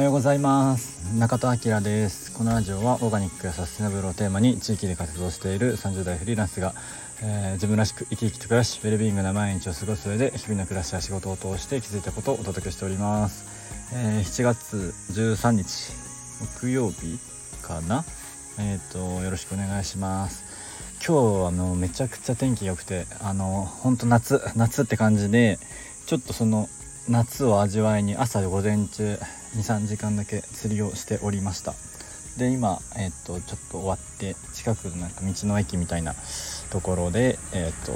おはようございます。中戸明です。このラジオはオーガニックやサステナブルをテーマに地域で活動している30代フリーランスが、えー、自分らしく生き生きと暮らしウェルビーイングな毎日を過ごす上で日々の暮らしや仕事を通して気づいたことをお届けしております、えー、7月13日木曜日かな？えっ、ー、とよろしくお願いします。今日あのめちゃくちゃ天気良くてあの本当夏夏って感じでちょっとその夏を味わいに朝午前中23時間だけ釣りをしておりました。で今、え、っとちょっと終わって近くのなんか道の駅みたいなところで、え、っと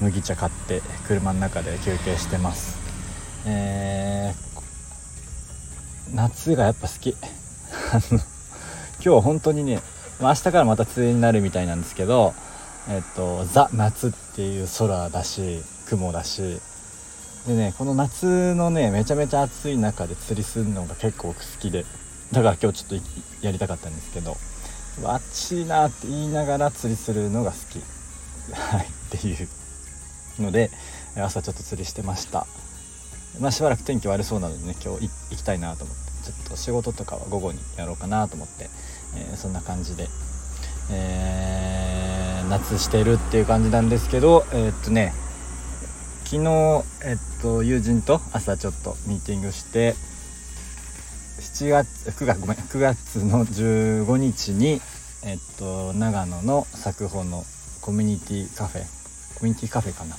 麦茶買って車の中で休憩してます。えー、夏がやっぱ好き。今日は本当にね明日からまた梅雨になるみたいなんですけどえっとザ夏っていう空だし雲だしでねこの夏のねめちゃめちゃ暑い中で釣りするのが結構好きでだから今日ちょっとやりたかったんですけど暑いなって言いながら釣りするのが好き。はいっていうので朝ちょっと釣りしてました。まあしばらく天気悪そうなのでね今日行きたいなと思って。ちょっと仕事とかは午後にやろうかなと思って、えー、そんな感じで、えー、夏してるっていう感じなんですけどえー、っとね昨日、えっと、友人と朝ちょっとミーティングして7月9月ごめん9月の15日に、えっと、長野の作法のコミュニティカフェコミュニティカフェかな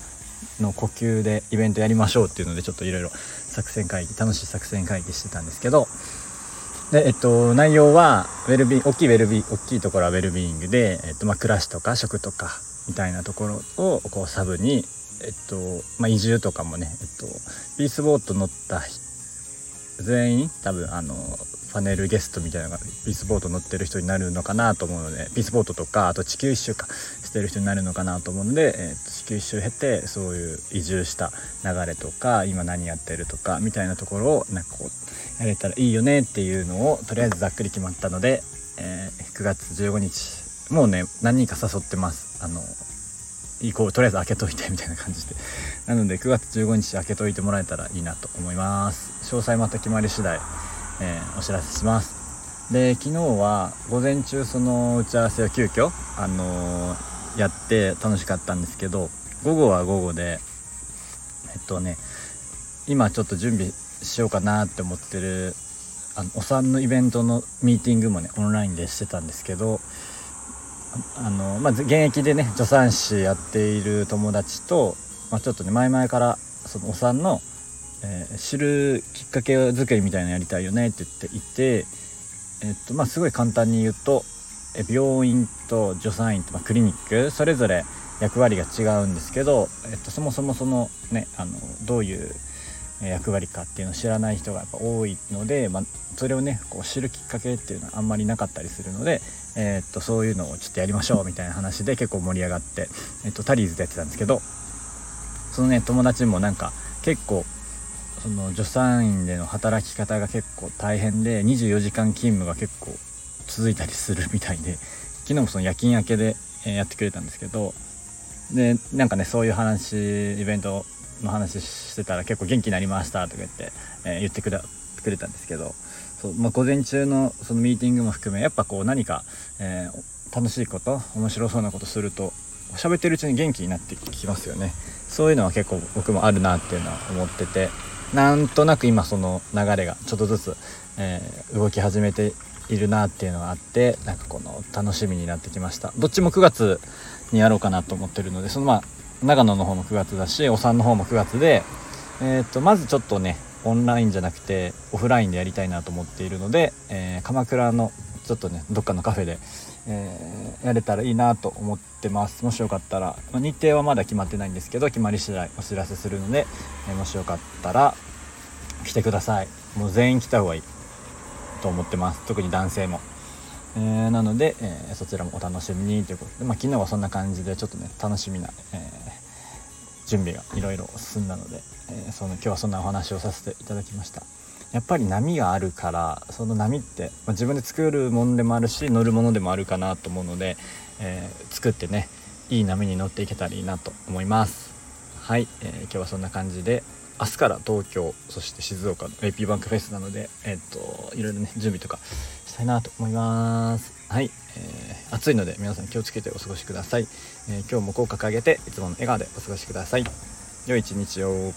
の呼吸でイベントやりましょうっていうのでちょっといろいろ作戦会議楽しい作戦会議してたんですけどで、えっと、内容はウェルビ大きいウェルビ大きいところはウェルビーイングで、えっとまあ、暮らしとか食とかみたいなところをこうサブにえっとまあ、移住とかもね、えっと、ピースボート乗った全員多分あのパネルゲストみたいなのがピースボート乗ってる人になるのかなと思うのでピースボートとかあと地球一周かしてる人になるのかなと思うので、えっと、地球一周経てそういう移住した流れとか今何やってるとかみたいなところをなんかこうやれたらいいよねっていうのをとりあえずざっくり決まったので、えー、9月15日もうね何人か誘ってます。あの行こうとりあえず開けといてみたいな感じで。なので9月15日開けといてもらえたらいいなと思います。詳細また決まり次第、えー、お知らせします。で昨日は午前中その打ち合わせを急遽あのー、やって楽しかったんですけど午後は午後でえっとね今ちょっと準備しようかなって思ってるあのお産のイベントのミーティングもねオンラインでしてたんですけどあの、まあ、現役でね助産師やっている友達と、まあ、ちょっとね前々からそのお産の、えー、知るきっかけ作りみたいなのやりたいよねって言っていて、えっとまあ、すごい簡単に言うと病院と助産院と、まあ、クリニックそれぞれ役割が違うんですけど、えっと、そもそもそのねあのどういう役割かっていうのを知らない人がやっぱ多いので、まあ、それをねこう知るきっかけっていうのはあんまりなかったりするので、えー、っとそういうのをちょっとやりましょうみたいな話で結構盛り上がって、え、っとタリーズでやってたんですけどそのね友達もなんか結構その助産院での働き方が結構大変で24時間勤務が結構続いたりするみたいで昨日もその夜勤明けでやってくれたんですけどでなんかねそういう話イベントの話してたら結構元気になりましたとか言って、えー、言ってくれたんですけどそう、まあ、午前中のそのミーティングも含めやっぱこう何か、えー、楽しいこと面白そうなことすると喋ってるうちに元気になってきますよね。そういうのは結構僕もあるなっていうのは思っててなんとなく今その流れがちょっとずつ、えー、動き始めているなっていうのがあってなんかこの楽しみになってきました。どっちも9月にやろうかなと思ってるのでそのまあ長野の方も9月だしお産の方も9月で、えー、とまずちょっとねオンラインじゃなくてオフラインでやりたいなと思っているので、えー、鎌倉のちょっとねどっかのカフェで、えー、やれたらいいなと思ってます。もしよかったら、まあ、日程はまだ決まってないんですけど決まり次第お知らせするので、えー、もしよかったら来てください。もう全員来た方がいいと思ってます。特に男性も。えー、なので、えー、そちらもお楽しみにということで、まあ、昨日はそんな感じでちょっとね楽しみな、え、準備がいろいろ進んだので、えその今日はそんなお話をさせていただきました。やっぱり波があるからその波って、まあ、自分で作るものでもあるし乗るものでもあるかなと思うので、え作ってねいい波に乗っていけたらいいなと思います。はい、えー今日はそんな感じで明日から東京そして静岡の AP バンクフェスなのでえっといろいろね準備とかしたいなと思います。はい、えー、暑いので皆さん気をつけてお過ごしください、えー、今日も口角上げていつもの笑顔でお過ごしください。良い一日を。